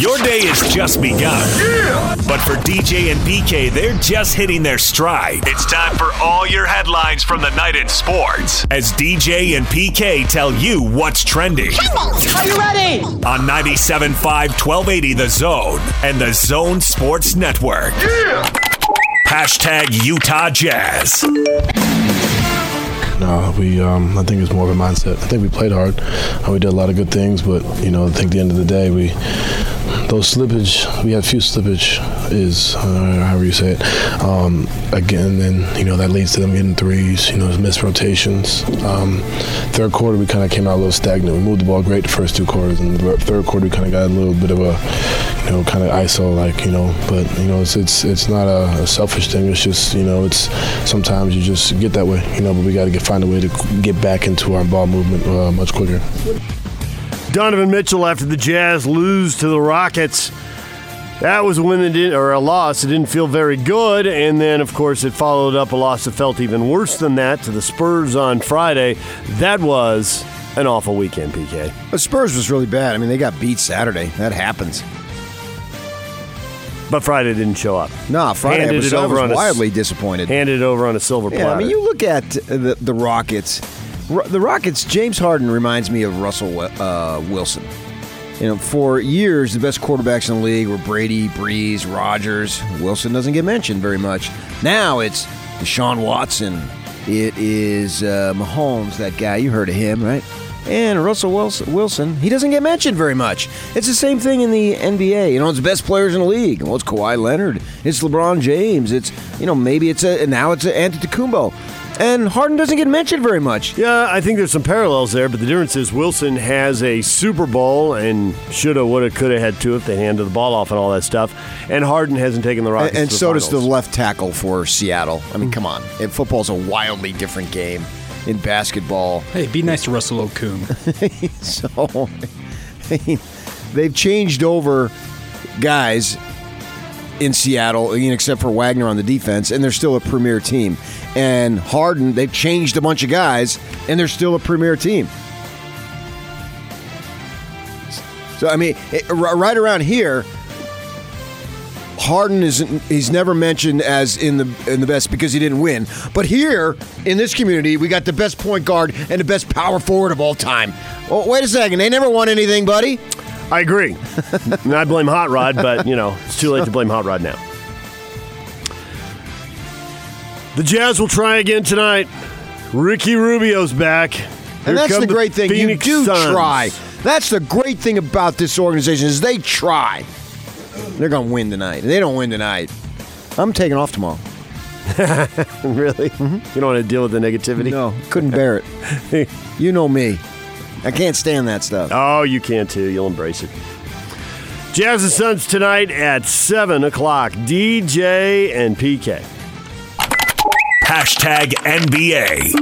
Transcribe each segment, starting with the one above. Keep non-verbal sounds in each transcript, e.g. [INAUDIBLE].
Your day has just begun. Yeah! But for DJ and PK, they're just hitting their stride. It's time for all your headlines from the night in sports as DJ and PK tell you what's trending. Are you ready? On 97.5 1280 The Zone and The Zone Sports Network. Yeah! Hashtag Utah Jazz. No, we. Um, I think it's more of a mindset. I think we played hard. Uh, we did a lot of good things, but you know, I think at the end of the day, we those slippage. We had few slippage is uh, however you say it. Um, again, then you know that leads to them getting threes. You know, missed rotations. Um, third quarter, we kind of came out a little stagnant. We moved the ball great the first two quarters, and the third quarter, we kind of got a little bit of a you know kind of ISO like you know. But you know, it's it's it's not a, a selfish thing. It's just you know, it's sometimes you just get that way. You know, but we got to find a way to get back into our ball movement uh, much quicker. Donovan Mitchell after the Jazz lose to the Rockets. That was a win that did, or a loss. It didn't feel very good, and then of course it followed up a loss that felt even worse than that to the Spurs on Friday. That was an awful weekend, PK. The Spurs was really bad. I mean, they got beat Saturday. That happens. But Friday didn't show up. No, Friday Handed was, it I was on a wildly disappointed. Handed it over on a silver Yeah, platter. I mean, you look at the, the Rockets. The Rockets. James Harden reminds me of Russell uh, Wilson. You know, for years, the best quarterbacks in the league were Brady, Brees, Rodgers. Wilson doesn't get mentioned very much. Now it's Deshaun Watson. It is uh, Mahomes, that guy. You heard of him, right? And Russell Wilson, he doesn't get mentioned very much. It's the same thing in the NBA. You know, it's the best players in the league. Well, it's Kawhi Leonard. It's LeBron James. It's, you know, maybe it's a, now it's a Antetokounmpo. And Harden doesn't get mentioned very much. Yeah, I think there's some parallels there, but the difference is Wilson has a Super Bowl and shoulda, woulda, coulda had two if they handed the ball off and all that stuff. And Harden hasn't taken the Rockets. And, and to the so does the left tackle for Seattle. I mean, hmm. come on. It, football's a wildly different game in basketball. Hey, be nice to Russell Okung. [LAUGHS] So [LAUGHS] I mean, they've changed over guys in Seattle, except for Wagner on the defense, and they're still a premier team. And Harden, they've changed a bunch of guys, and they're still a premier team. So I mean, it, right around here, Harden isn't. He's never mentioned as in the in the best because he didn't win. But here in this community, we got the best point guard and the best power forward of all time. Oh, wait a second, they never won anything, buddy. I agree. [LAUGHS] and I blame Hot Rod, but, you know, it's too late to blame Hot Rod now. The Jazz will try again tonight. Ricky Rubio's back. Here And that's come the great thing. Phoenix you do Suns. try. That's the great thing about this organization is they try. They're going to win tonight. If they don't win tonight, I'm taking off tomorrow. [LAUGHS] really? Mm-hmm. You don't want to deal with the negativity? No, couldn't bear it. [LAUGHS] you know me. I can't stand that stuff. Oh, you can too. You'll embrace it. Jazz and Suns tonight at 7 o'clock. DJ and PK. Hashtag NBA.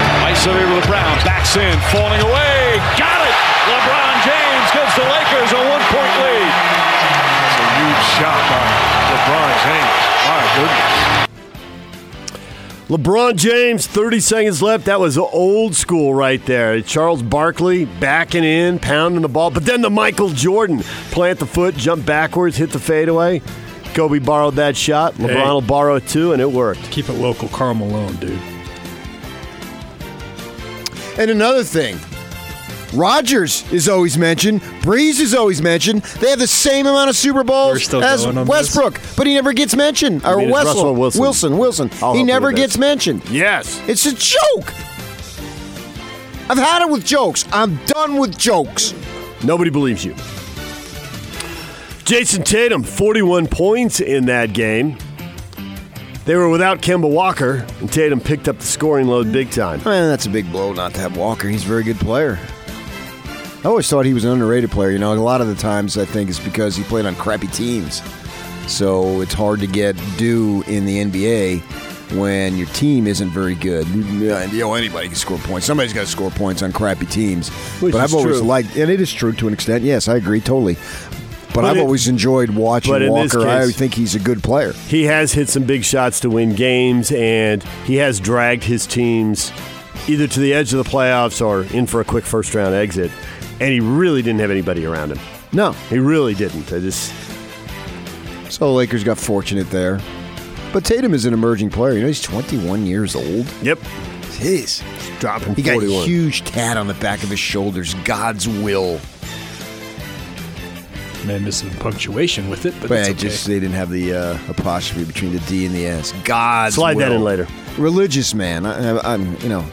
Isolated with Brown, backs in, falling away, got it! LeBron James gives the Lakers a one-point lead. That's a huge shot by LeBron James. My goodness. LeBron James, 30 seconds left. That was old school right there. Charles Barkley backing in, pounding the ball. But then the Michael Jordan plant the foot, jump backwards, hit the fadeaway. Kobe borrowed that shot. LeBron Hey. will borrow it too, and it worked. Keep it local, Karl Malone, dude. And another thing, Rodgers is always mentioned. Brees is always mentioned. They have the same amount of Super Bowls as going on this? Westbrook, but he never gets mentioned. Or mean Wessel- Russell Wilson? Wilson. Wilson. I'll he never with this. gets mentioned. Yes. It's a joke. I've had it with jokes. I'm done with jokes. Nobody believes you. Jayson Tatum, 41 points in that game. They were without Kemba Walker, and Tatum picked up the scoring load big time. Man, that's a big blow not to have Walker. He's a very good player. I always thought he was an underrated player. You know, a lot of the times I think it's because he played on crappy teams. So it's hard to get due in the NBA when your team isn't very good. You know, anybody can score points. Somebody's got to score points on crappy teams. Which but I've always true. liked, and it is true to an extent. Yes, I agree totally. But, But I've it- always enjoyed watching but in this Walker. I think he's a good player. He has hit some big shots to win games, and he has dragged his teams either to the edge of the playoffs or in for a quick first round exit. And he really didn't have anybody around him. No. He really didn't. I just So the Lakers got fortunate there. But Tatum is an emerging player. You know, he's 21 years old. yep, Jeez. dropping He got a huge tat on the back of his shoulders. God's will. May miss some punctuation with it, but, But it's I okay. just they didn't have the uh, apostrophe between the D and the S. God's Slide that in later. Religious man. I, I, I'm, you know,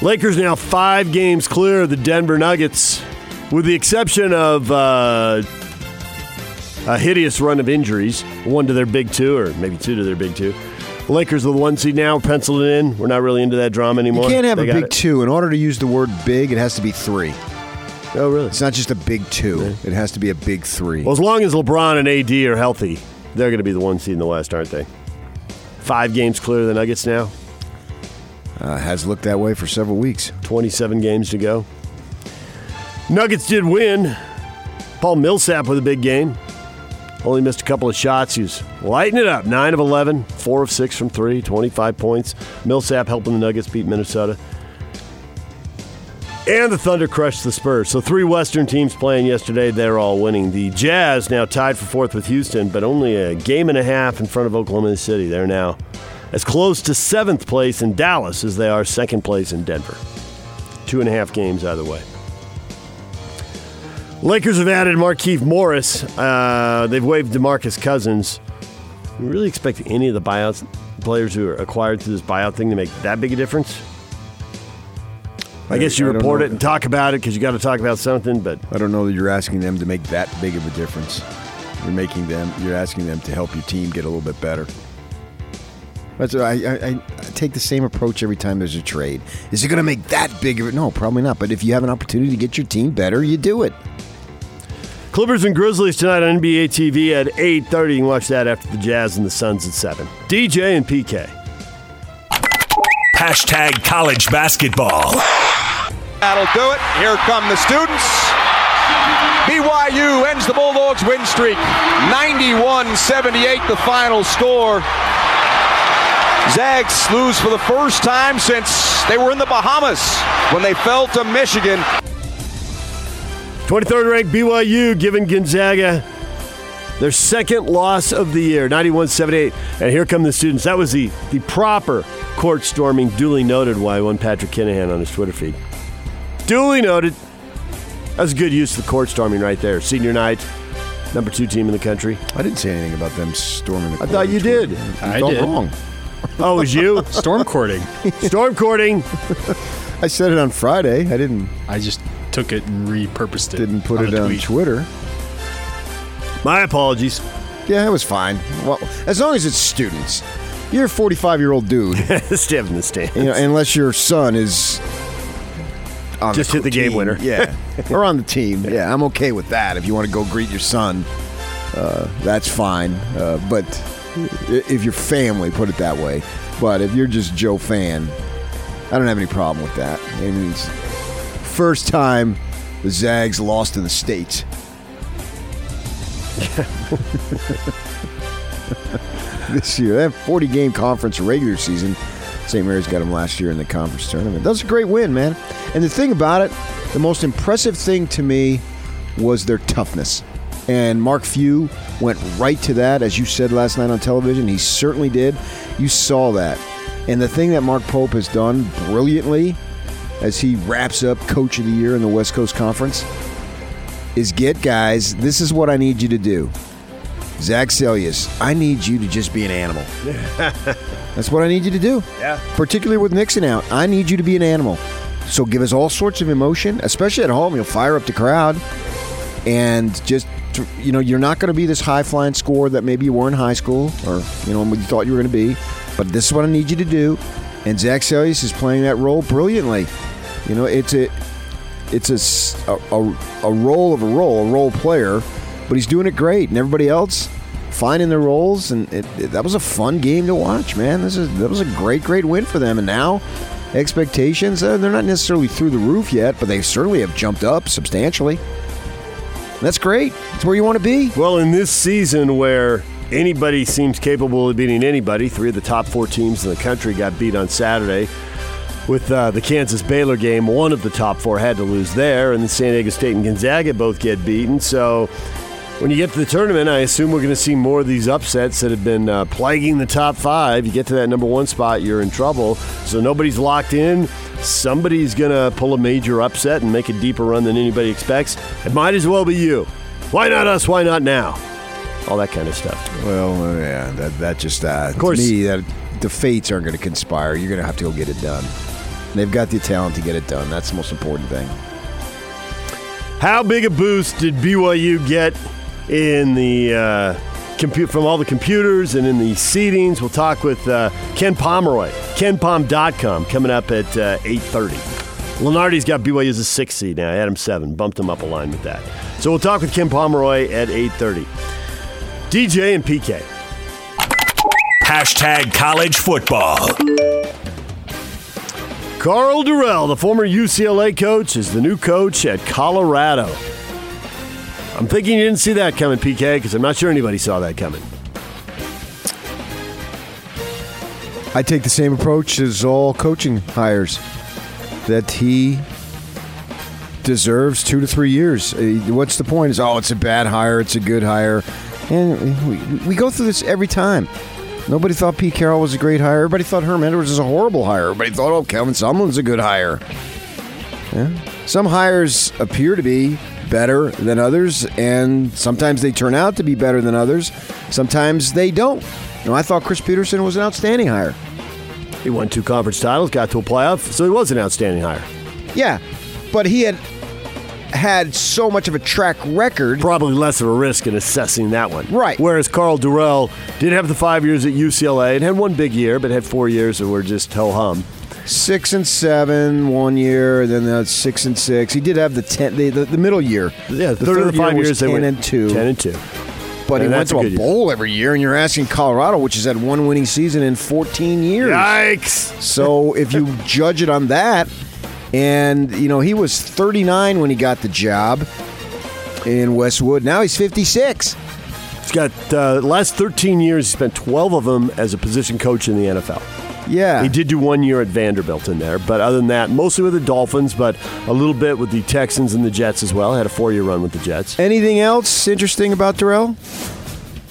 Lakers now five games clear of the Denver Nuggets, with the exception of uh, a hideous run of injuries, one to their big two, or maybe two to their big two. The Lakers are the one seed now, penciled it in. We're not really into that drama anymore. you can't have They a big it. two. In order to use the word big, it has to be three. Oh, really? It's not just a big two. It has to be a big three. Well, as long as LeBron and AD are healthy, they're going to be the one seed in the West, aren't they? Five games clear of the Nuggets now. Uh, has looked that way for several weeks. 27 games to go. Nuggets did win. Paul Millsap with a big game. Only missed a couple of shots. He was lighting it up. 9 of 11, 4 of 6 from 3, 25 points. Millsap helping the Nuggets beat Minnesota. And the Thunder crushed the Spurs. So three Western teams playing yesterday, they're all winning. The Jazz now tied for fourth with Houston, but only a game and a half in front of Oklahoma City. They're now as close to seventh place in Dallas as they are second place in Denver. Two and a half games either way. Lakers have added Markieff Morris. Uh, they've waived DeMarcus Cousins. You really expect any of the buyouts players who are acquired through this buyout thing to make that big a difference? I guess you I report it and talk about it because you got to talk about something, but I don't know that you're asking them to make that big of a difference. You're making them. You're asking them to help your team get a little bit better. That's I, I, I take the same approach every time there's a trade. Is it going to make that big of it? No, probably not. But if you have an opportunity to get your team better, you do it. Clippers and Grizzlies tonight on NBA TV at 8.30. You can watch that after the Jazz and the Suns at 7. DJ and PK. Hashtag college basketball. That'll do it. Here come the students. BYU ends the Bulldogs win streak. 91 78, the final score. Zags lose for the first time since they were in the Bahamas when they fell to Michigan. 23rd ranked BYU giving Gonzaga their second loss of the year, 91 78. And here come the students. That was the, the proper court storming, duly noted why one Patrick Kinahan on his Twitter feed. Duly noted. That was a good use of the court storming right there. Senior night, number two team in the country. I didn't say anything about them storming the. court. I thought you did. You I thought did. Wrong. Oh, it was you? Storm courting. Storm courting. I said it on Friday. I didn't I just took it and repurposed it. didn't put on it a on tweet. Twitter. My apologies. Yeah, it was fine. Well, as long as it's students. You're a 45 year old dude. [LAUGHS] Stab in the stand. you know, unless your son is on Just hit the game team. winner. [LAUGHS] Yeah, or on the team. Yeah, I'm okay with that. If you want to go greet your son, uh, that's fine. Uh, but i- if your family, put it that way. But if you're just Joe fan, I don't have any problem with that. It means first time the Zags lost in the states. [LAUGHS] this year. Have 40 game conference regular season. St. Mary's got them last year in the conference tournament. That was a great win, man. And the thing about it, the most impressive thing to me was their toughness. And Mark Few went right to that, as you said last night on television. He certainly did. You saw that. And the thing that Mark Pope has done brilliantly as he wraps up Coach of the Year in the West Coast Conference is get guys, this is what I need you to do. Zac Seljaas, I need you to just be an animal. [LAUGHS] That's what I need you to do. Yeah. Particularly with Nixon out. I need you to be an animal. So give us all sorts of emotion, especially at home. You'll fire up the crowd. And just, you know, you're not going to be this high flying scorer that maybe you were in high school or, you know, what you thought you were going to be. But this is what I need you to do. And Zac Seljaas is playing that role brilliantly. You know, it's a. It's a, a, a role of a role, a role player, but he's doing it great, and everybody else finding their roles, and it, it- that was a fun game to watch, man. This is that was a great, great win for them, and now expectations uh, they're not necessarily through the roof yet, but they certainly have jumped up substantially. That's great. It's where you want to be. Well, in this season where anybody seems capable of beating anybody, three of the top four teams in the country got beat on Saturday. with uh, the Kansas Baylor game. One of the top four had to lose there, and the San Diego State and Gonzaga both get beaten. So when you get to the tournament, I assume we're going to see more of these upsets that have been uh, plaguing the top five. You get to that number one spot, you're in trouble. So nobody's locked in. Somebody's going to pull a major upset and make a deeper run than anybody expects. It might as well be you. Why not us? Why not now? All that kind of stuff. Well, uh, yeah, that that just uh, of course- to me that the fates aren't going to conspire. You're going to have to go get it done. They've got the talent to get it done. That's the most important thing. How big a boost did BYU get in the uh, compute from all the computers and in the seatings? We'll talk with uh, Ken Pomeroy, KenPom.com, coming up at uh, 8.30. Lunardi's got BYU as a six seed now. Adam seven, bumped him up a line with that. So we'll talk with Ken Pomeroy at 8.30. DJ and PK. Hashtag college football. Karl Dorrell, the former UCLA coach, is the new coach at Colorado. I'm thinking you didn't see that coming, PK, because I'm not sure anybody saw that coming. I take the same approach as all coaching hires that he deserves two to three years. Uh, What's the point? Is oh, it's a bad hire, it's a good hire, and we, we go through this every time. Nobody thought Pete Carroll was a great hire. Everybody thought Herm Edwards was a horrible hire. Everybody thought, oh, Kevin Sumlin's a good hire. Yeah. Some hires appear to be better than others, and sometimes they turn out to be better than others. Sometimes they don't. You know, I thought Chris Petersen was an outstanding hire. He won two conference titles, got to a playoff, so he was an outstanding hire. Yeah, but he had had so much of a track record. Probably less of a risk in assessing that one. Right. Whereas Karl Dorrell did have the five years at UCLA and had one big year, but had four years that were just ho hum. Six and seven one year, then that's six and six. He did have the ten, the, the, the middle year. Yeah, the third of the year five was years they ten went and two. Ten and two. but he went to a a, good year. bowl every year, and you're asking Colorado, which has had one winning season in 14 years. Yikes! So if you [LAUGHS] judge it on that, and you know he was 39 when he got the job in Westwood. Now he's 56. He's got uh, last 13 years. He spent 12 of them as a position coach in the NFL. Yeah, He did do one year at Vanderbilt in there, but other than that, mostly with the Dolphins, but a little bit with the Texans and the Jets as well. Had a four-year run with the Jets. Anything else interesting about Dorrell?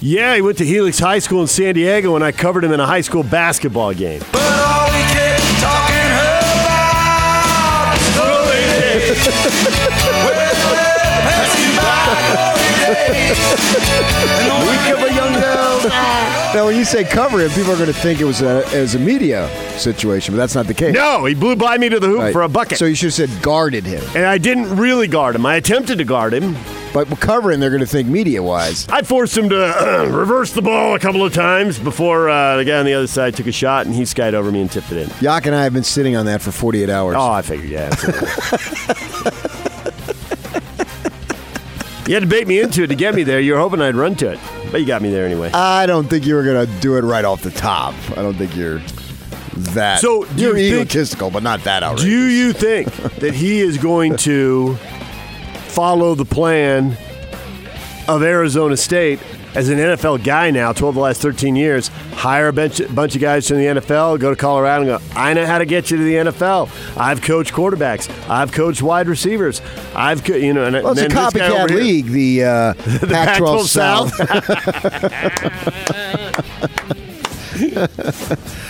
Yeah, he went to Helix High School in San Diego, and I covered him in a high school basketball game. [LAUGHS] [LAUGHS] Now, when you say cover him, people are going to think it was a, as a media situation, but that's not the case. No, he blew by me to the hoop Right. for a bucket. So you should have said guarded him. and I didn't really guard him. I attempted to guard him. But covering, they're going to think media wise. I forced him to uh, [CLEARS THROAT] reverse the ball a couple of times before uh, the guy on the other side took a shot, and he skied over me and tipped it in. Yak and I have been sitting on that for 48 hours. Oh, I figured, yeah. absolutely. [LAUGHS] you had to bait me into it to get me there. You were hoping I'd run to it, but you got me there anyway. I don't think you were going to do it right off the top. I don't think you're that. So, do you're you think- egotistical, but not that outrageous. Do you think [LAUGHS] that he is going to follow the plan of Arizona State as an NFL guy now, 12 of the last 13 years, hire a bunch, bunch of guys from the NFL, go to Colorado and go, I know how to get you to the NFL. I've coached quarterbacks. I've coached wide receivers. I've, co- you know, and Well, it's a then copycat over here- league, the, uh, [LAUGHS] Pac-12 South.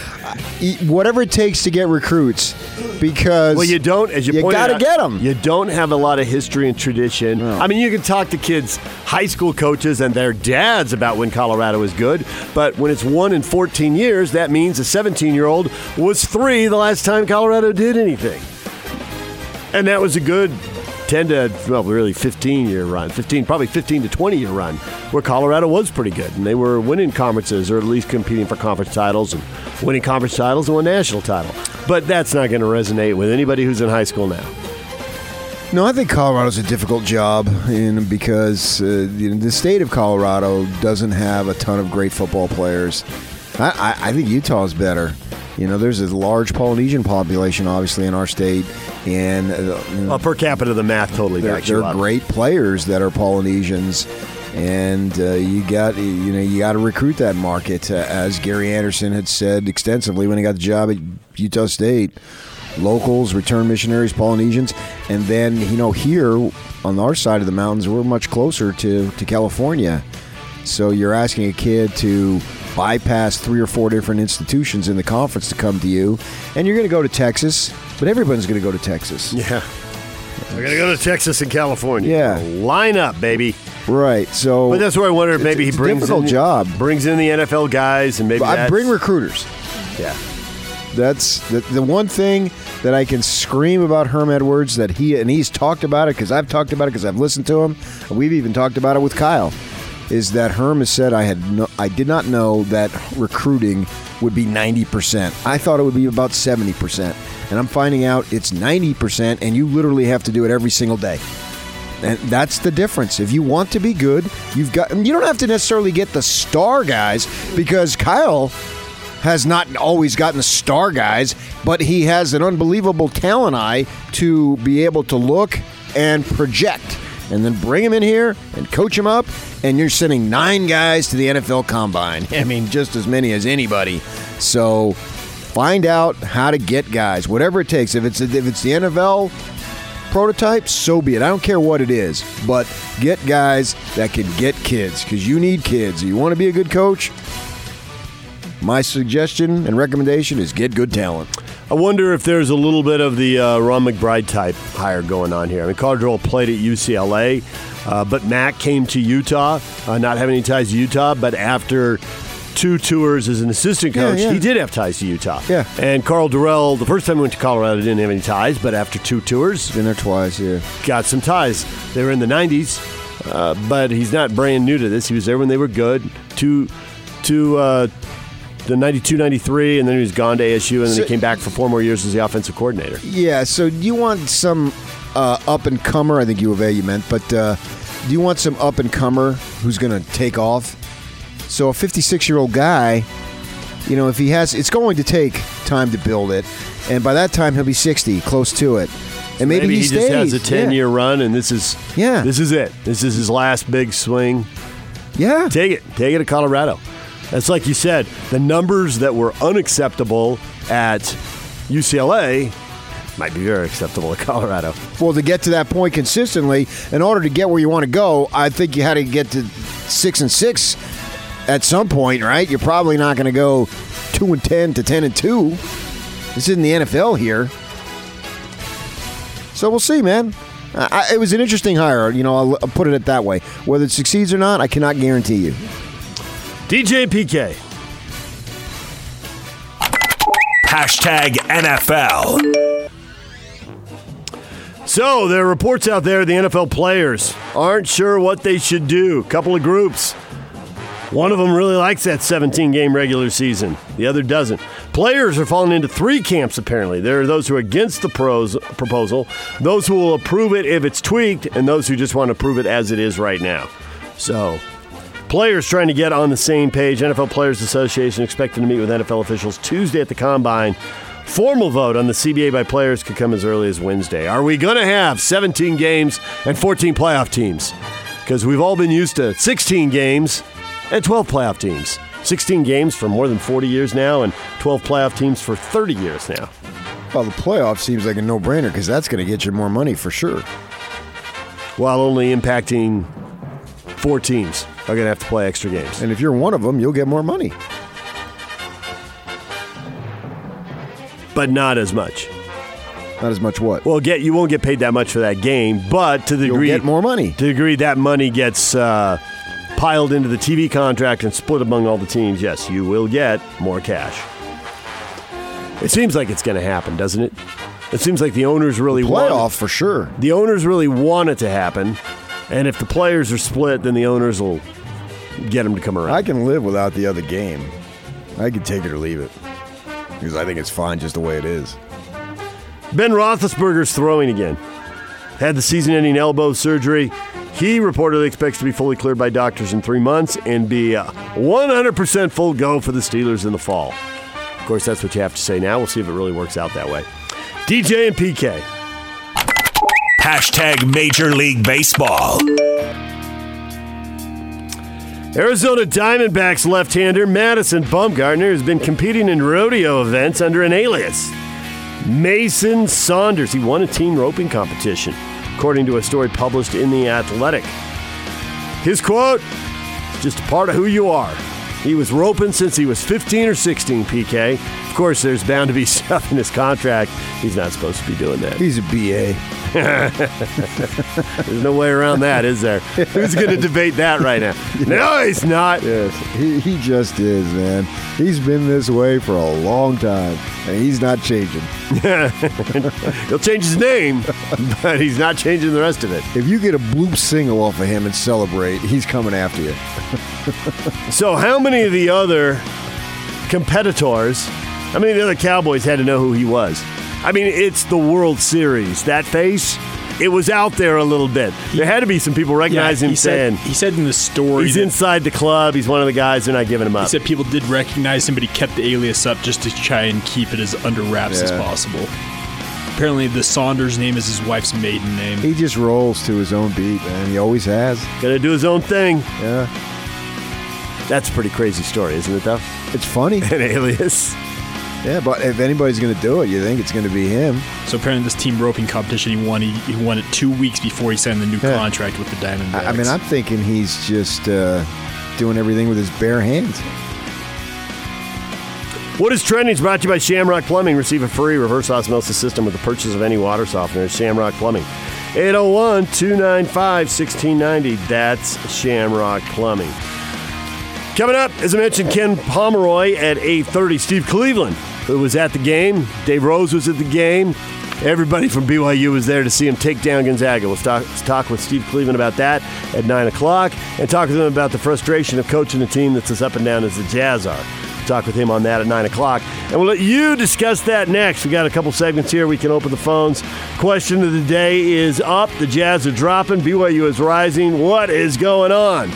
[LAUGHS] [LAUGHS] E- Whatever it takes to get recruits, because Well, you don't, as you, you got to get them. You don't have a lot of history and tradition. I mean, you can talk to kids, high school coaches, and their dads about when Colorado is good, but when it's one in 14 years, that means a 17 year old was three the last time Colorado did anything. And that was a good 10 to, well, really 15 year run, 15, probably 15 to 20 year run, where Colorado was pretty good. And they were winning conferences or at least competing for conference titles and winning conference titles and one national title. But that's not going to resonate with anybody who's in high school now. No, I think Colorado's a difficult job because uh, you know, the state of Colorado doesn't have a ton of great football players. I, I, I think Utah is better. You know, there's a large Polynesian population, obviously, in our state, and uh, you know, Well, per capita, the math totally they're, backs you they're up. great players that are Polynesians, and uh, you got you know you got to recruit that market, uh, as Gary Anderson had said extensively when he got the job at Utah State. locals, return missionaries, Polynesians, and then you know here on our side of the mountains, we're much closer to to California. So you're asking a kid to bypass three or four different institutions in the conference to come to you, and you're going to go to Texas, but everyone's going to go to Texas. Yeah. We're going to go to Texas and California. Yeah. Line up, baby. Right. So, But that's where I wonder if maybe he brings difficult in, job. brings in the NFL guys and maybe I bring recruiters. yeah. That's the, the one thing that I can scream about Herm Edwards that he and he's talked about it because I've talked about it because I've listened to him. We've even talked about it with Kyle. Is that Herm has said I had no, I did not know that recruiting would be ninety percent. I thought it would be about seventy percent, and I'm finding out it's ninety percent, and you literally have to do it every single day. And that's the difference. If you want to be good, you've got. You don't have to necessarily get the star guys because Kyle has not always gotten the star guys, but he has an unbelievable talent eye to be able to look and project and then bring him in here and coach him up and you're sending nine guys to the NFL combine. [LAUGHS] I mean, just as many as anybody. So find out how to get guys, whatever it takes. If it's if it's the NFL prototype, so be it. I don't care what it is, but get guys that can get kids because you need kids. You want to be a good coach? My suggestion and recommendation is get good talent. I wonder if there's a little bit of the uh, Ron McBride type hire going on here. I mean, Karl Dorrell played at UCLA, uh, but Mac came to Utah, uh, not having any ties to Utah, but after two tours as an assistant Yeah, coach, yeah. he did have ties to Utah. Yeah. And Karl Dorrell, the first time he went to Colorado, didn't have any ties, but after two tours, Been there twice, yeah. got some ties. They were in the 90s, uh, but he's not brand new to this. He was there when they were good. To, to uh, the 92 93, and then he was gone to ASU, and then So- he came back for four more years as the offensive coordinator. Yeah, so do you want some uh, up and comer? I think U of A you meant, but uh, do you want some up and comer who's going to take off? So a 56 year old guy, you know, if he has, it's going to take time to build it, and by that time he'll be 60, close to it, and maybe, Maybe, he, he, just has a 10 yeah. year run, and this is Yeah. this is it. This is his last big swing. Yeah, Take it. Take it to Colorado. That's like you said, the numbers that were unacceptable at UCLA might be very acceptable at Colorado. Well, to get to that point consistently, in order to get where you want to go, I think you had to get to six and six at some point, right? You're probably not going to go two and ten to ten and two. This isn't the NFL here, so we'll see, man. I, it was an interesting hire, you know. I'll, I'll put it that way. Whether it succeeds or not, I cannot guarantee you. DJ PK. Hashtag NFL. So there are reports out there the NFL players aren't sure what they should do. Couple of groups. One of them really likes that 17 game regular season. The other doesn't. Players are falling into three camps apparently. There are those who are against the pros proposal, those who will approve it if it's tweaked, and those who just want to approve it as it is right now. So Players trying to get on the same page. NFL Players Association expected to meet with NFL officials Tuesday at the Combine. Formal vote on the CBA by players could come as early as Wednesday. Are we going to have 17 games and 14 playoff teams? Because we've all been used to 16 games and 12 playoff teams. 16 games for more than 40 years now, and 12 playoff teams for 30 years now. Well, the playoff seems like a no-brainer because that's going to get you more money for sure. While only impacting four teams are going to have to play extra games. And if you're one of them, you'll get more money. But not as much. Not as much what? Well, get you won't get paid that much for that game, but to the You'll degree get more money. To the degree that money gets uh, piled into the TV contract and split among all the teams, yes, you will get more cash. It seems like it's going to happen, doesn't it? It seems like the owners really Playoff want for sure. the owners really want it to happen, and if the players are split, then the owners will get him to come around. I can live without the other game. I can take it or leave it because I think it's fine just the way it is. Ben Roethlisberger's throwing again. Had the season-ending elbow surgery. He reportedly expects to be fully cleared by doctors in three months and be a 100% full go for the Steelers in the fall. Of course, that's what you have to say now. We'll see if it really works out that way. DJ and PK. Hashtag Major League Baseball. Arizona Diamondbacks left-hander Madison Bumgarner has been competing in rodeo events under an alias. Mason Saunders. He won a team roping competition, according to a story published in The Athletic. His quote just a part of who you are. He was roping since he was 15 or 16, PK. Of course, there's bound to be [LAUGHS] stuff in his contract. He's not supposed to be doing that. He's a BA. [LAUGHS] There's no way around that, is there? Who's going [LAUGHS] to debate that right now? No, he's not. Yes, he, he just is, man. He's been this way for a long time, and he's not changing. He'll change his name, but he's not changing the rest of it. If you get a bloop single off of him and celebrate, he's coming after you. [LAUGHS] So, how many of the other competitors, how many of the other Cowboys had to know who he was? I mean, it's the World Series. That face, it was out there a little bit. There had to be some people recognize him he said, saying he said in the story he's that- inside the club. He's one of the guys. They're not giving him up. He said people did recognize him, but he kept the alias up just to try and keep it as under wraps as possible. Apparently, the Saunders name is his wife's maiden name. He just rolls to his own beat, man. He always has. Got to do his own thing. Yeah, That's a pretty crazy story, isn't it, though? it's funny. [LAUGHS] An alias. Yeah, but if anybody's going to do it, you think it's going to be him. So apparently, this team roping competition he won. He, he won it two weeks before he signed the new Yeah. contract with the Diamondbacks. I, I mean, I'm thinking he's just uh, doing everything with his bare hands. What is trending is brought to you by Shamrock Plumbing. Receive a free reverse osmosis system with the purchase of any water softener. Shamrock Plumbing. 801 295 1690. That's Shamrock Plumbing. Coming up, as I mentioned, Ken Pomeroy at 8.30. Steve Cleveland, who was at the game. Dave Rose was at the game. Everybody from BYU was there to see him take down Gonzaga. We'll talk, talk with Steve Cleveland about that at 9 o'clock and talk with him about the frustration of coaching a team that's as up and down as the Jazz are. Talk with him on that at 9 o'clock. And we'll let you discuss that next. We got a couple segments here. We can open the phones. Question of the day is up. The Jazz are dropping. BYU is rising. What is going on?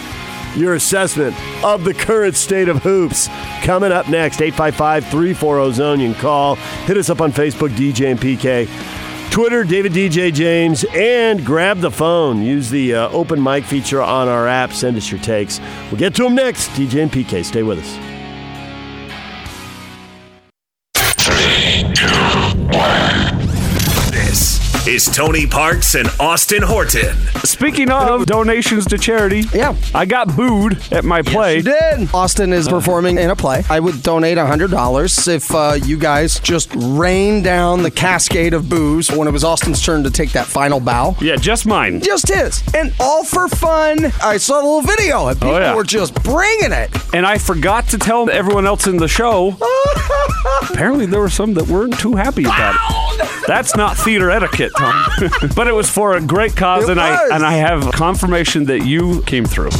Your assessment of the current state of hoops. Coming up next, 855 340 Zone. You can call. Hit us up on Facebook, DJ and PK. Twitter, David DJ James, and grab the phone. Use the uh, open mic feature on our app. Send us your takes. We'll get to them next. DJ and PK, stay with us. Is Tony Parks and Austin Horton. Speaking of donations to charity, Yeah. I got booed at my play. You did. Austin is performing in a play. I would donate $100 if uh, you guys just rain down the cascade of boos when it was Austin's turn to take that final bow. Yeah, just mine. Just his. And all for fun. I saw the little video and people yeah. were just bringing it. And I forgot to tell everyone else in the show. [LAUGHS] Apparently, there were some that weren't too happy about it. That's not theater etiquette, Tom. [LAUGHS] but it was for a great cause, It and was. I and I have confirmation that you came through.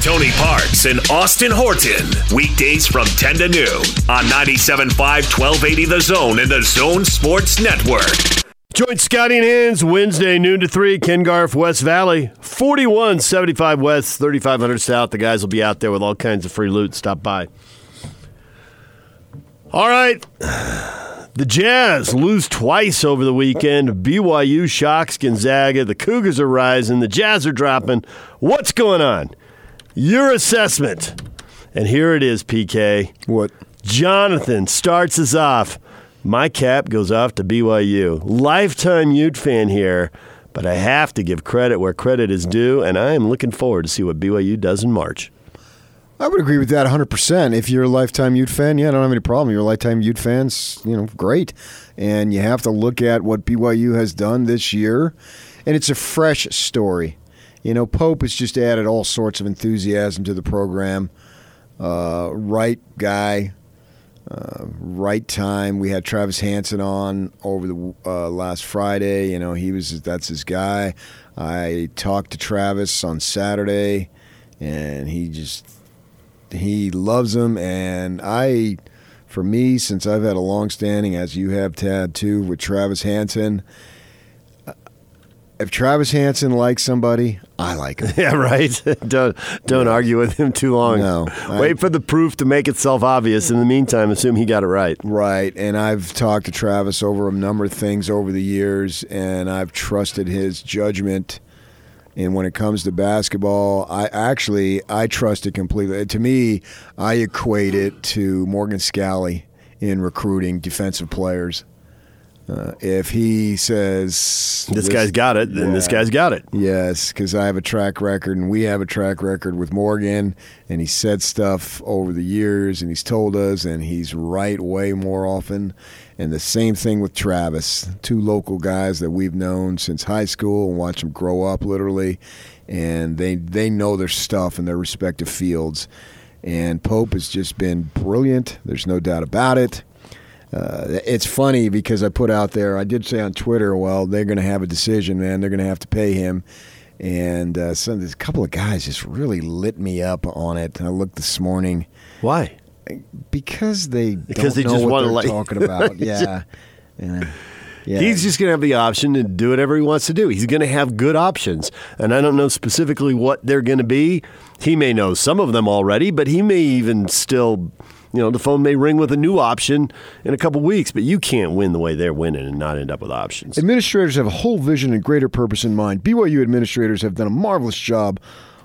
Tony Parks and Austin Horton. Weekdays from 10 to noon on 97.5 1280 The Zone and the Zone Sports Network. Joint scouting hands Wednesday, noon to 3, Ken Garff, West Valley. 41 75 West, 3500 South. The guys will be out there with all kinds of free loot. Stop by. All right. The Jazz lose twice over the weekend. BYU shocks Gonzaga. The Cougars are rising. The Jazz are dropping. What's going on? Your assessment. And here it is, PK. What? Jonathan starts us off. My cap goes off to BYU. Lifetime Ute fan here, but I have to give credit where credit is due, and I am looking forward to see what BYU does in March. I would agree with that 100%. If you're a lifetime Ute fan, yeah, I don't have any problem. You're a lifetime Ute fans, you know, great. And you have to look at what BYU has done this year, and it's a fresh story. You know, Pope has just added all sorts of enthusiasm to the program. Uh, right guy, uh, right time. We had Travis Hansen on over the uh, last Friday. You know, he was that's his guy. I talked to Travis on Saturday, and he just he loves him. And I, for me, since I've had a long standing, as you have, Tad, too, with Travis Hansen. If Travis Hansen likes somebody, I like him. [LAUGHS] Yeah, right. [LAUGHS] don't don't argue with him too long. No, I- Wait for the proof to make itself obvious. In the meantime, assume he got it right. Right. And I've talked to Travis over a number of things over the years, and I've trusted his judgment. And when it comes to basketball, I actually I trust it completely. To me, I equate it to Morgan Scalley in recruiting defensive players. Uh, if he says This guy's got it, then this guy's got it. Yes, because I have a track record, and we have a track record with Morgan, and he said stuff over the years, and he's told us, and he's right way more often. And the same thing with Travis, two local guys that we've known since high school and watch them grow up literally, and they they know their stuff in their respective fields. And Pope has just been brilliant. There's no doubt about it. Uh, it's funny because I put out there, I did say on Twitter, well, they're going to have a decision, man. They're going to have to pay him. And uh, some, a couple of guys just really lit me up on it. I looked this morning Why? Because they Because they know just what wanna they're like- talking [LAUGHS] about. yeah. yeah. Yeah. He's just going to have the option to do whatever he wants to do. He's going to have good options. And I don't know specifically what they're going to be. He may know some of them already, but he may even still, you know, the phone may ring with a new option in a couple weeks, but you can't win the way they're winning and not end up with options. Administrators have a whole vision and greater purpose in mind. BYU administrators have done a marvelous job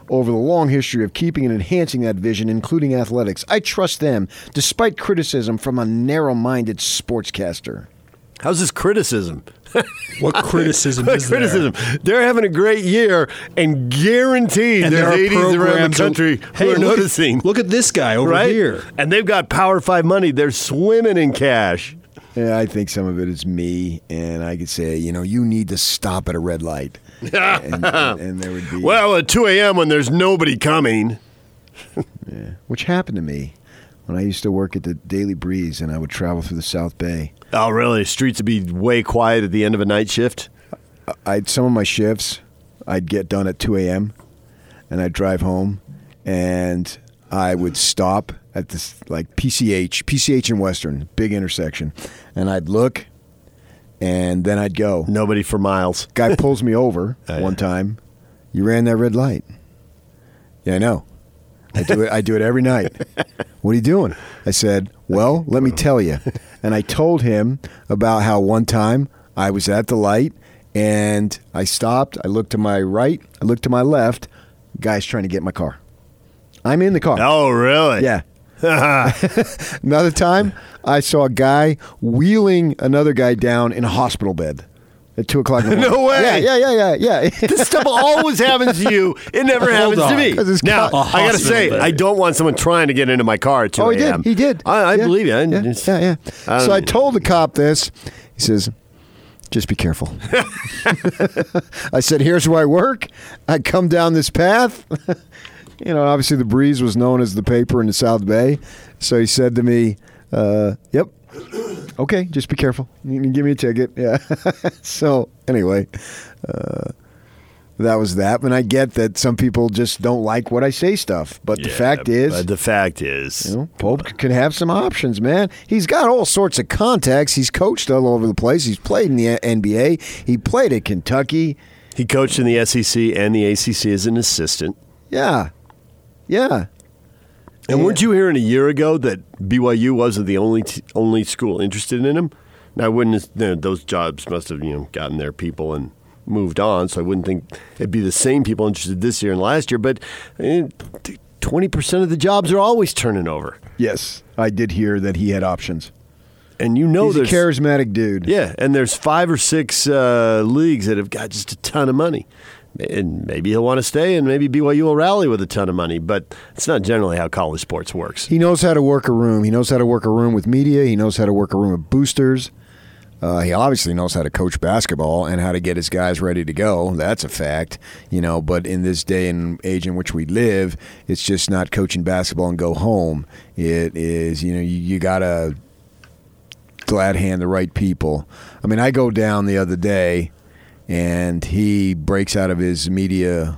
over the long history of keeping and enhancing that vision, including athletics. I trust them, despite criticism from a narrow minded sportscaster. How's this criticism? What [LAUGHS] criticism is there? criticism. They're having a great year, and guaranteed And there there's are ADs around the programs that- country Hey, who are look at- noticing. Look at this guy over right? here. And they've got Power Five money. They're swimming in cash. Yeah, I think some of it is me, and I could say, you know, you need to stop at a red light. And, and, [LAUGHS] and there would be. Well, at 2 a.m. when there's nobody coming. [LAUGHS] yeah, which happened to me when I used to work at the Daily Breeze and I would travel through the South Bay. Oh, really? Streets would be way quiet at the end of a night shift? I'd some of my shifts I'd get done at 2 a.m. and I'd drive home and I would stop at this like PCH, PCH in Western, big intersection, and I'd look and then I'd go. Nobody for miles. [LAUGHS] Guy pulls me over [LAUGHS] Oh, yeah. one time. You ran that red light. Yeah, I know. I do it. I do it every night. [LAUGHS] What are you doing? I said, "Well, let me tell you." And I told him about how one time I was at the light and I stopped. I looked to my right. I looked to my left. Guy's trying to get my car. I'm in the car. Oh, really? Yeah. [LAUGHS] Another time, I saw a guy wheeling another guy down in a hospital bed at two o'clock in the [LAUGHS] morning. No way. Yeah, yeah, yeah, yeah, yeah. This stuff always happens to you. It never happens to on. me. 'Cause it's Now, co- A I got to say, bed. I don't want someone trying to get into my car at 2 oh, he did. He did. I, I Yeah. believe you. I Yeah, just- yeah, yeah. I So I told the cop this. He says, "Just be careful." [LAUGHS] I said, "Here's where I work. I come down this path." You know, obviously the breeze was known as the paper in the South Bay, so he said to me, uh, "Yep." Okay, just be careful. You can give me a ticket. Yeah. [LAUGHS] so anyway, uh, that was that. And I get that some people just don't like what I say stuff, but the fact is, the fact is, you know, Pope can have some options, man. He's got all sorts of contacts. He's coached all over the place. He's played in the NBA. He played at Kentucky. he coached in the SEC and the ACC as an assistant. Yeah, yeah. And weren't you hearing a year ago that BYU wasn't the only t- only school interested in him? Now, I wouldn't. You know, those jobs must have you know gotten their people and moved on. So I wouldn't think it'd be the same people interested this year and last year. But eh, twenty percent of the jobs are always turning over, Yes, I did hear that he had options. and you know He's a charismatic dude. yeah, and there's five or six uh, leagues that have got just a ton of money. And maybe he'll want to stay, and maybe BYU will rally with a ton of money. But it's not generally how college sports works. He knows how to work a room. He knows how to work a room with media. He knows how to work a room with boosters. Uh, he obviously knows how to coach basketball and how to get his guys ready to go. That's a fact, you know. But in this day and age in which we live, it's just not coaching basketball and go home. It is, you know, you, you gotta glad hand the right people. I mean, I go down the other day, and he breaks out of his media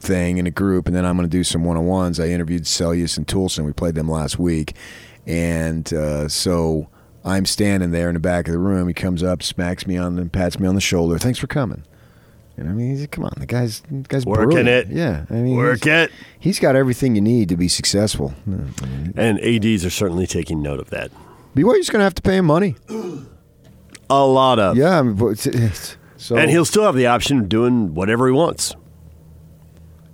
thing in a group, and then I'm going to do some one on ones. I interviewed Seljaas and Toolson. We played them last week, and uh, so I'm standing there in the back of the room. He comes up, smacks me on the, pats me on the shoulder. Thanks for coming. And I mean, he's, come on, the guy's the guy's Working brilliant. it. Yeah, I mean, Work it. He's got everything you need to be successful. And ads are certainly taking note of that. BYU's going to have to pay him money. A lot of. Yeah, I mean, but it's, it's, so And he'll still have the option of doing whatever he wants.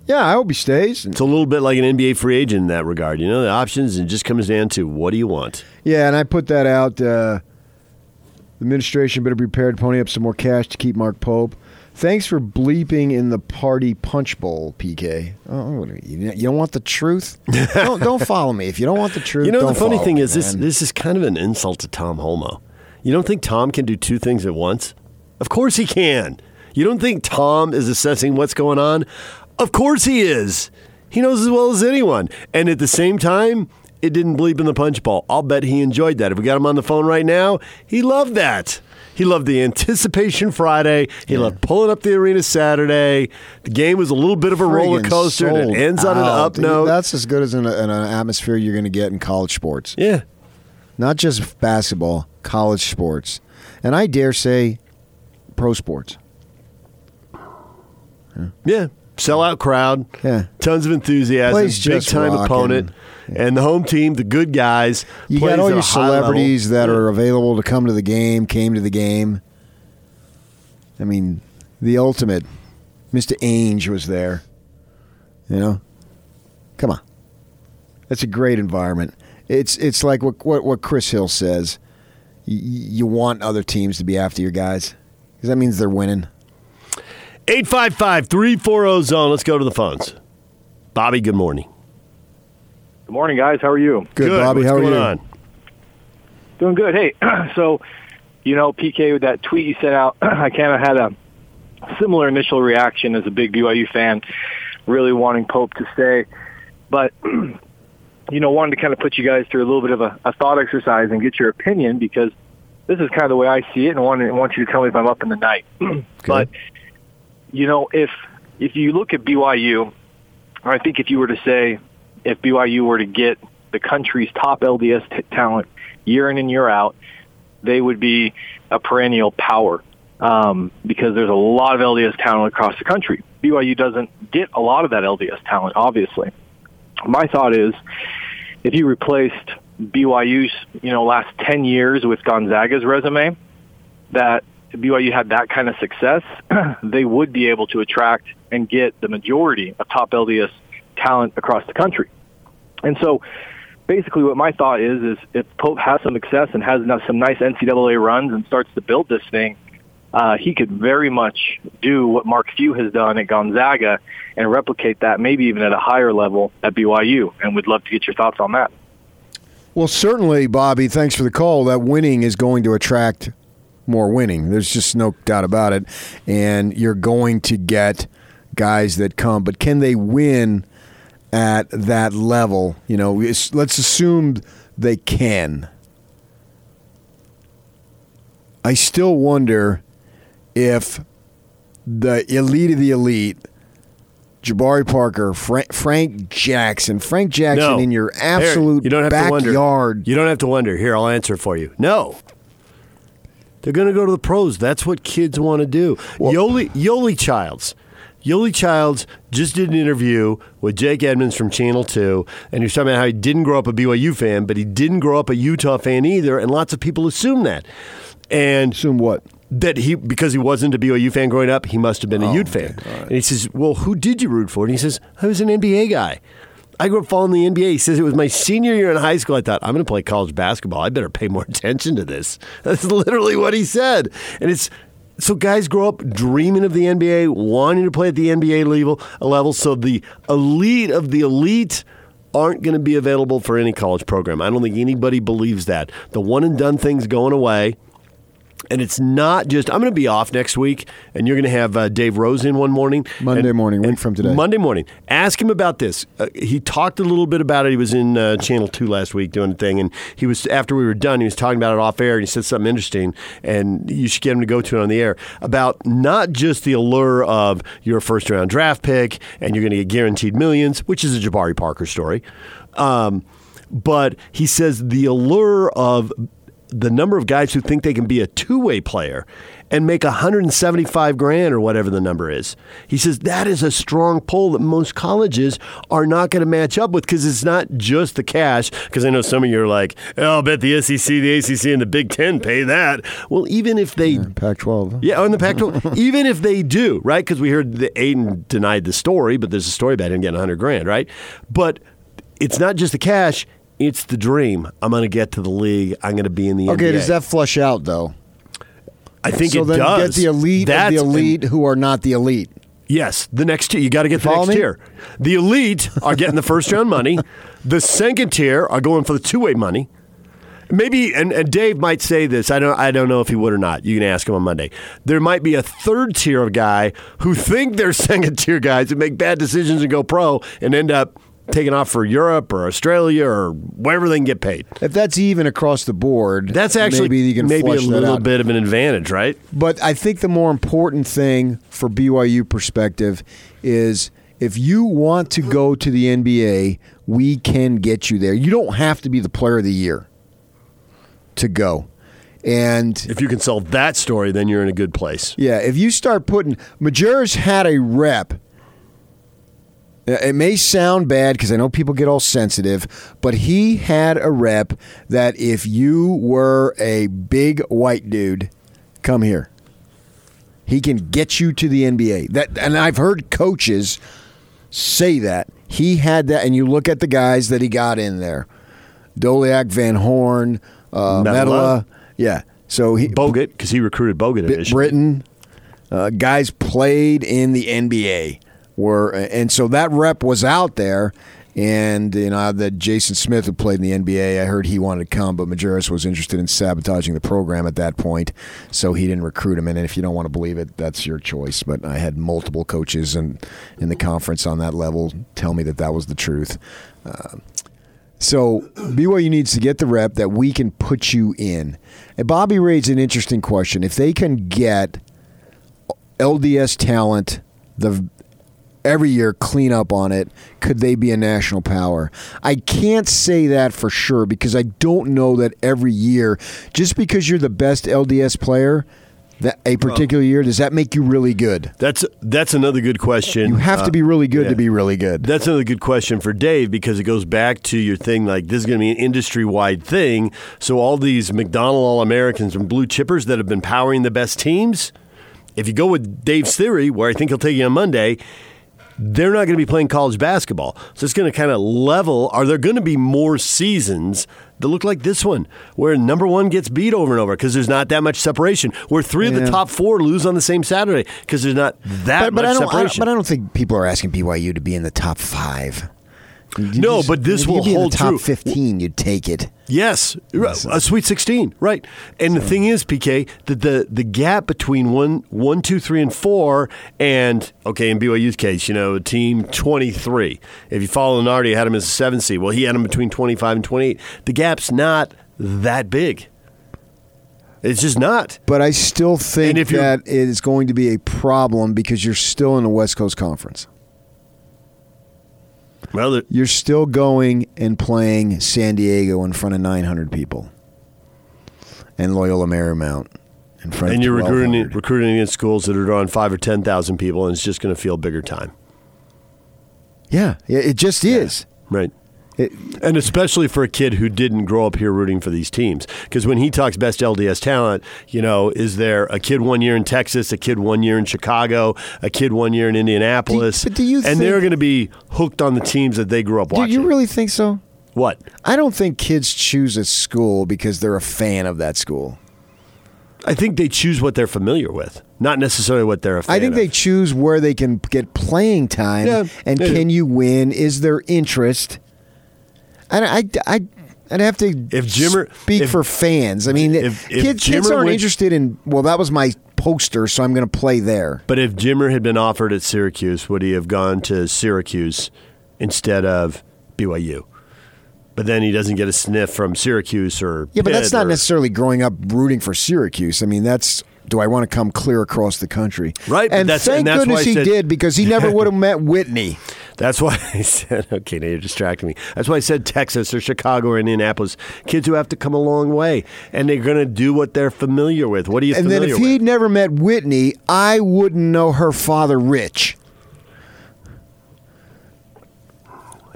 Yeah, I hope he stays. It's a little bit like an NBA free agent in that regard. You know, the options and it just comes down to what do you want. Yeah, and I put that out. Uh, the administration better be prepared to pony up some more cash to keep Mark Pope. Thanks for bleeping in the party punch bowl, PK. Oh, you don't want the truth? [LAUGHS] don't, don't follow me if you don't want the truth. You know, the funny thing me, is this man. this is kind of an insult to Tom Holmoe. You don't think Tom can do two things at once? Of course he can. You don't think Tom is assessing what's going on? Of course he is. He knows as well as anyone. And at the same time, it didn't bleep in the punch ball. I'll bet he enjoyed that. If we got him on the phone right now, he loved that. He loved the anticipation Friday. He loved pulling up the arena Saturday. The game was a little bit of a roller coaster and it ends on an out. up note. That's as good as an, an atmosphere you're going to get in college sports. yeah. Not just basketball, college sports. And I dare say pro sports. Yeah. Sellout crowd. Yeah. Tons of enthusiasm. Place Big time rocking. opponent. And the home team, the good guys. You plays got all your high level. celebrities that are available to come to the game, came to the game. I mean, the ultimate. Mr. Ainge was there. You know? Come on. That's a great environment. It's it's like what what, what Chris Hill says. Y- you want other teams to be after your guys because that means they're winning. 855 340 zone. Let's go to the phones. Bobby, good morning. Good morning, guys. How are you? Good, Bobby. What's how are you? on? Doing good. Hey, [CLEARS THROAT] so, you know, PK, with that tweet you sent out, [CLEARS THROAT] I kind of had a similar initial reaction as a big BYU fan, really wanting Pope to stay. But, [CLEARS THROAT] you know, wanted to kind of put you guys through a little bit of a, a thought exercise and get your opinion because this is kind of the way I see it and want, want you to tell me if I'm up in the night. [CLEARS THROAT] But, you know, if if you look at BYU, I think if you were to say if BYU were to get the country's top LDS t- talent year in and year out, they would be a perennial power um, because there's a lot of LDS talent across the country. BYU doesn't get a lot of that LDS talent, obviously. My thought is if you replaced BYU's you know last ten years with Gonzaga's resume, that BYU had that kind of success, [CLEARS THROAT] they would be able to attract and get the majority of top LDS talent across the country. And so basically what my thought is, is if Pope has some success and has some nice NCAA runs and starts to build this thing, uh, he could very much do what Mark Few has done at Gonzaga and replicate that maybe even at a higher level at BYU. And we'd love to get your thoughts on that. Well, certainly, Bobby. Thanks for the call. That winning is going to attract more winning. There's just no doubt about it. And you're going to get guys that come, but can they win at that level? You know, let's assume they can. I still wonder if the elite of the elite, Jabari Parker, Frank, Frank Jackson, Frank Jackson No. in your absolute you don't have to wonder. backyard. You don't have to wonder. Here, I'll answer for you. No. They're going to go to the pros. That's what kids want to do. Yoeli, Yoeli Childs. Yoeli Childs just did an interview with Jake Edmonds from Channel 2, and he was talking about how he didn't grow up a BYU fan, but he didn't grow up a Utah fan either, and lots of people assume that. And assume what? That he because he wasn't a BYU fan growing up, he must have been a oh Ute fan. And he says, "Well, who did you root for?" And he says, "I was an NBA guy. I grew up following the NBA." He says, "It was my senior year in high school. I thought I'm going to play college basketball. I better pay more [LAUGHS] attention to this." That's literally what he said. And it's so guys grow up dreaming of the NBA, wanting to play at the NBA level. Level. So the elite of the elite aren't going to be available for any college program. I don't think anybody believes that. The one and done thing's going away. And it's not just, I'm going to be off next week, and you're going to have uh, Dave Rose in one morning. Monday And- morning, week from today. Monday morning. Ask him about this. Uh, he talked a little bit about it. He was in uh, Channel 2 last week doing a thing, and he was, after we were done, he was talking about it off air, and he said something interesting, and you should get him to go to it on the air about not just the allure of your first round draft pick, and you're going to get guaranteed millions, which is a Jabari Parker story. Um, but he says the allure of the number of guys who think they can be a two way player and make 175 grand or whatever the number is. He says that is a strong pull that most colleges are not going to match up with because it's not just the cash. Because I know some of you are like, oh, I'll bet the SEC, the ACC, and the Big Ten pay that. Well, even if they Pac-12. yeah, on the Pac-12. [LAUGHS] even if they do, right? Because we heard that Aiden denied the story, but there's a story about him getting 100 grand, right? But it's not just the cash; it's the dream. I'm going to get to the league. I'm going to be in the Okay, NBA. does that flush out though? I think so it then does. get the elite That's of the elite who are not the elite. Yes, the next tier. You got to get the follow next me? tier. The elite are getting the first round money. The second tier are going for the two way money. Maybe, and, and Dave might say this. I don't. I don't know if he would or not. You can ask him on Monday. There might be a third tier of guy who think they're [LAUGHS] second tier guys who make bad decisions and go pro and end up taking off for Europe or Australia or wherever they can get paid. If that's even across the board, That's actually maybe you can maybe a little bit of an advantage, right? But I think the more important thing for BYU perspective is if you want to go to the NBA, we can get you there. You don't have to be the player of the year to go. And If you can sell that story, then you're in a good place. yeah, if you start putting Majerus had a rep. It may sound bad because I know people get all sensitive, but he had a rep that if you were a big white dude, come here. He can get you to the NBA. That and I've heard coaches say that. He had that and you look at the guys that he got in there. Doleac, Van Horn, uh, Mottola. Yeah. So he Bogut, because he recruited Bogut. Britton, uh, guys played in the NBA were, and so that rep was out there. And you know that Jason Smith, who played in the NBA, I heard he wanted to come, but Majerus was interested in sabotaging the program at that point, so he didn't recruit him. And if you don't want to believe it, that's your choice. But I had multiple coaches in in the conference on that level tell me that that was the truth. Uh, so BYU needs to get the rep that we can put you in. And Bobby raised an interesting question. If they can get LDS talent, the every year clean up on it, could they be a national power? I can't say that for sure because I don't know that every year, just because you're the best LDS player that a particular year, does that make you really good? That's that's another good question. You have Uh, to be really good yeah. to be really good. That's another good question for Dave because it goes back to your thing like this is going to be an industry wide thing. So all these McDonald All Americans and blue chippers that have been powering the best teams, if you go with Dave's theory, where I think he'll take you on Monday, they're not going to be playing college basketball. So it's going to kind of level. Are there going to be more seasons that look like this one, where number one gets beat over and over because there's not that much separation, where three of the top four lose on the same Saturday because there's not that but, but much I don't, I don't- separation? but I don't think people are asking BYU to be in the top five. You No, just- but this will you'd be in hold the top true. Fifteen, you'd take it. Yes, a Sweet 16, right? And the thing is, PK, that the the gap between one, one, two, three, and four, and okay, in BYU's case, you know, team twenty three. If you follow Nardi, had him as a seven seed. Well, he had him between twenty five and twenty eight. The gap's not that big. It's just not. But I still think that it is going to be a problem because you're still in the West Coast Conference. Well, the- You're still going and playing San Diego in front of 900 people, and Loyola Marymount in front and of you're recruiting recruiting in schools that are drawing five or ten thousand people, and it's just going to feel bigger time. Yeah, yeah, it just is. Right. It- and especially for a kid who didn't grow up here rooting for these teams. Because when he talks best LDS talent, you know, is there a kid one year in Texas, a kid one year in Chicago, a kid one year in Indianapolis? Do- but do you and they're going to be hooked on the teams that they grew up watching. Do you really think so? what? I don't think kids choose a school because they're a fan of that school. I think they choose what they're familiar with, not necessarily what they're a fan I think of. they choose where they can get playing time Yeah, and do. can you win? Is there interest? And I, I, I'd have to If Jimmer- speak if- for fans. I mean, if- if kids, kids aren't went- interested in. Well, that was my poster, so I'm going to play there. But if Jimmer had been offered at Syracuse, would he have gone to Syracuse instead of BYU? But then he doesn't get a sniff from Syracuse or Yeah, but that's not or- necessarily growing up rooting for Syracuse. I mean, that's. Do I want to come clear across the country? Right, and that's- thank and that's goodness he said- did because he never would have met Whitney. [LAUGHS] That's why I said, okay, now you're distracting me. That's why I said Texas or Chicago or Indianapolis. Kids who have to come a long way, and they're going to do what they're familiar with. What are you think? And then if with? he'd never met Whitney, I wouldn't know her father, Rich.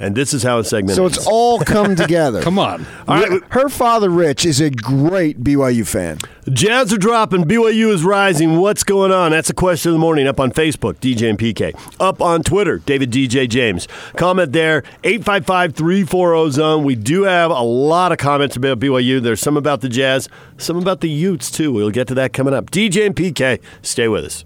And this is how a segment So ends. it's all come [LAUGHS] together. Come on. All right, Her father, Rich, is a great BYU fan. Jazz are dropping. BYU is rising. What's going on? That's a question of the morning up on Facebook, DJ and PK. Up on Twitter, David DJ James. Comment there, 855 340 zone. We do have a lot of comments about BYU. There's some about the Jazz, some about the Utes, too. We'll get to that coming up. DJ and PK, stay with us.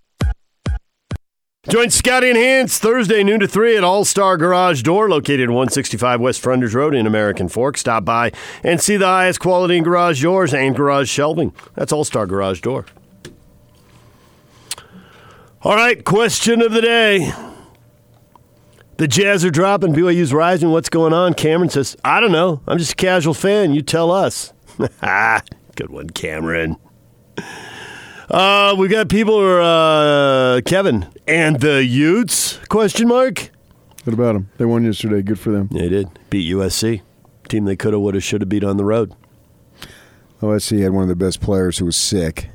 Join Scotty and Hans Thursday, noon to 3 at All Star Garage Door, located at 165 West Fronders Road in American Fork. Stop by and see the highest quality in garage doors and garage shelving. That's All Star Garage Door. All right, question of the day. The Jazz are dropping, BYU's rising. What's going on? Cameron says, I don't know. I'm just a casual fan. You tell us. [LAUGHS] Good one, Cameron. Uh, we got people who are uh, Kevin and the Utes? Question mark. What about them? They won yesterday. Good for them. They did beat USC, team they could have, would have, should have beat on the road. OSC had one of the best players who was sick,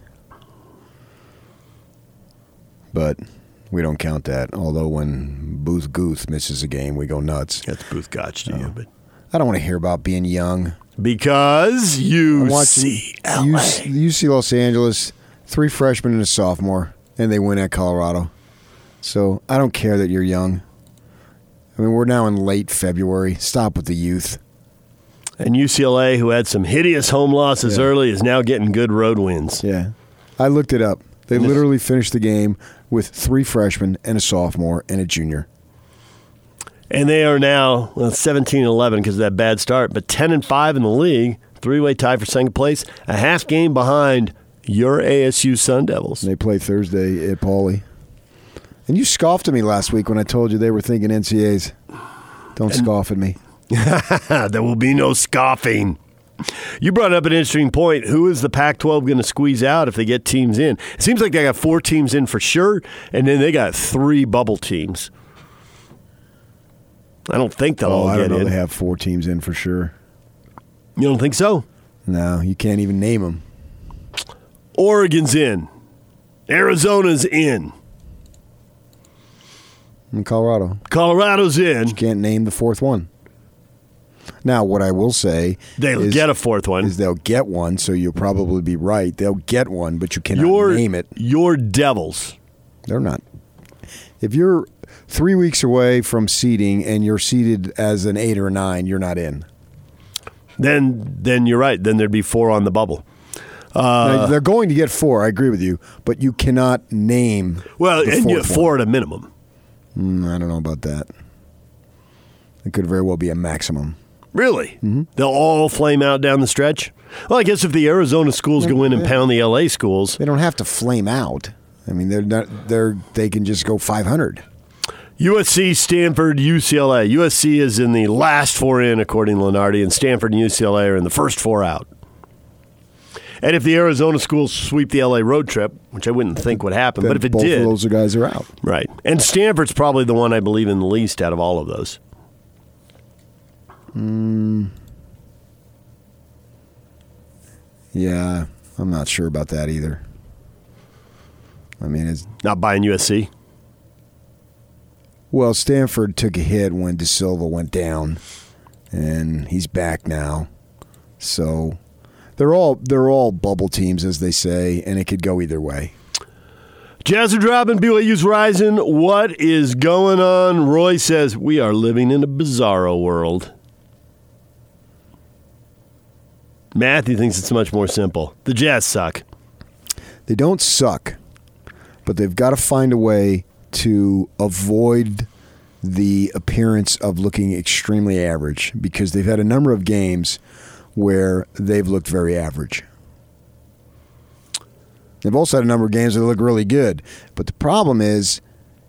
but we don't count that. Although when Both Gach misses a game, we go nuts. That's Both Gach to you, but I don't want to hear about being young. because you I'm see UC, UC Los Angeles, three freshmen and a sophomore, and they win at Colorado. So I don't care that you're young. I mean, we're now in late February. Stop with the youth. and UCLA, who had some hideous home losses early, is now getting good road wins. Yeah. I looked it up. They literally finished the game with three freshmen and a sophomore and a junior. And they are now well, 17 and 11 because of that bad start, but 10 and 5 in the league, three way tie for second place, a half game behind your ASU Sun Devils. They play Thursday at Pauley. And you scoffed at me last week when I told you they were thinking NCAs. Don't scoff at me. [LAUGHS] there will be no scoffing. You brought up an interesting point. Who is the Pac 12 going to squeeze out if they get teams in? It seems like they got four teams in for sure, and then they got three bubble teams. I don't think they'll Oh, all I get don't know. in. They have four teams in for sure. you don't think so? No, you can't even name them. Oregon's in, Arizona's in, In Colorado. Colorado's in. You can't name the fourth one. Now, what I will say They'll is, get a fourth one. is they'll get one, so you'll probably be right. They'll get one, but you cannot Your name it. Your Devils. They're not. If you're three weeks away from seeding and you're seeded as an eight or nine, you're not in. Then, then you're right. Then there'd be four on the bubble. Uh, they're going to get four. I agree with you, but you cannot name. well, and you four at a minimum. Mm, I don't know about that. It could very well be a maximum. Really? They'll all flame out down the stretch? Well, I guess if the Arizona schools go in and pound the LA schools, They don't have to flame out. I mean, they're not. They're they can just go 500. USC, Stanford, UCLA. USC is in the last four in, according to Lunardi, and Stanford and UCLA are in the first four out. And if the Arizona schools sweep the LA road trip, which I wouldn't think would happen, Then but if it both did, of those guys are out. right. And Stanford's probably the one I believe in the least out of all of those. Hmm. Yeah, I'm not sure about that either. I mean, it's Not buying USC. well, Stanford took a hit when da Silva went down, and he's back now. So they're all they're all bubble teams, as they say, and it could go either way. Jazz are dropping, BYU's rising. What is going on? Roy says we are living in a bizarro world. Matthew thinks it's much more simple. The Jazz suck. They don't suck, but they've got to find a way to avoid the appearance of looking extremely average because they've had a number of games where they've looked very average. They've also had a number of games that look really good. But the problem is,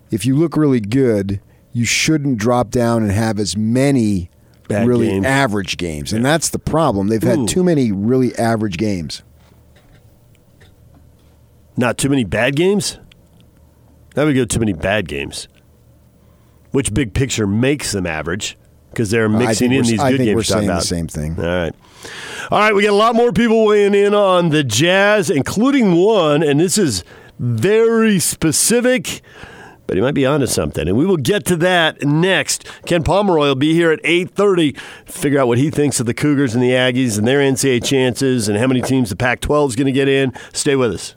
if you look really good, you shouldn't drop down and have as many Bad really games. average games. And that's the problem. They've had Ooh. too many really average games. Not too many bad games? That would go too many bad games. Which big picture makes them average? Because they're mixing think in we're- these I good think games. we're you're saying the same thing. All right. All right, we got a lot more people weighing in on the Jazz, including one, and this is very specific, but he might be onto something. And we will get to that next. Ken Pomeroy will be here at 8.30 figure out what he thinks of the Cougars and the Aggies and their NCAA chances and how many teams the Pac-12 is going to get in. Stay with us.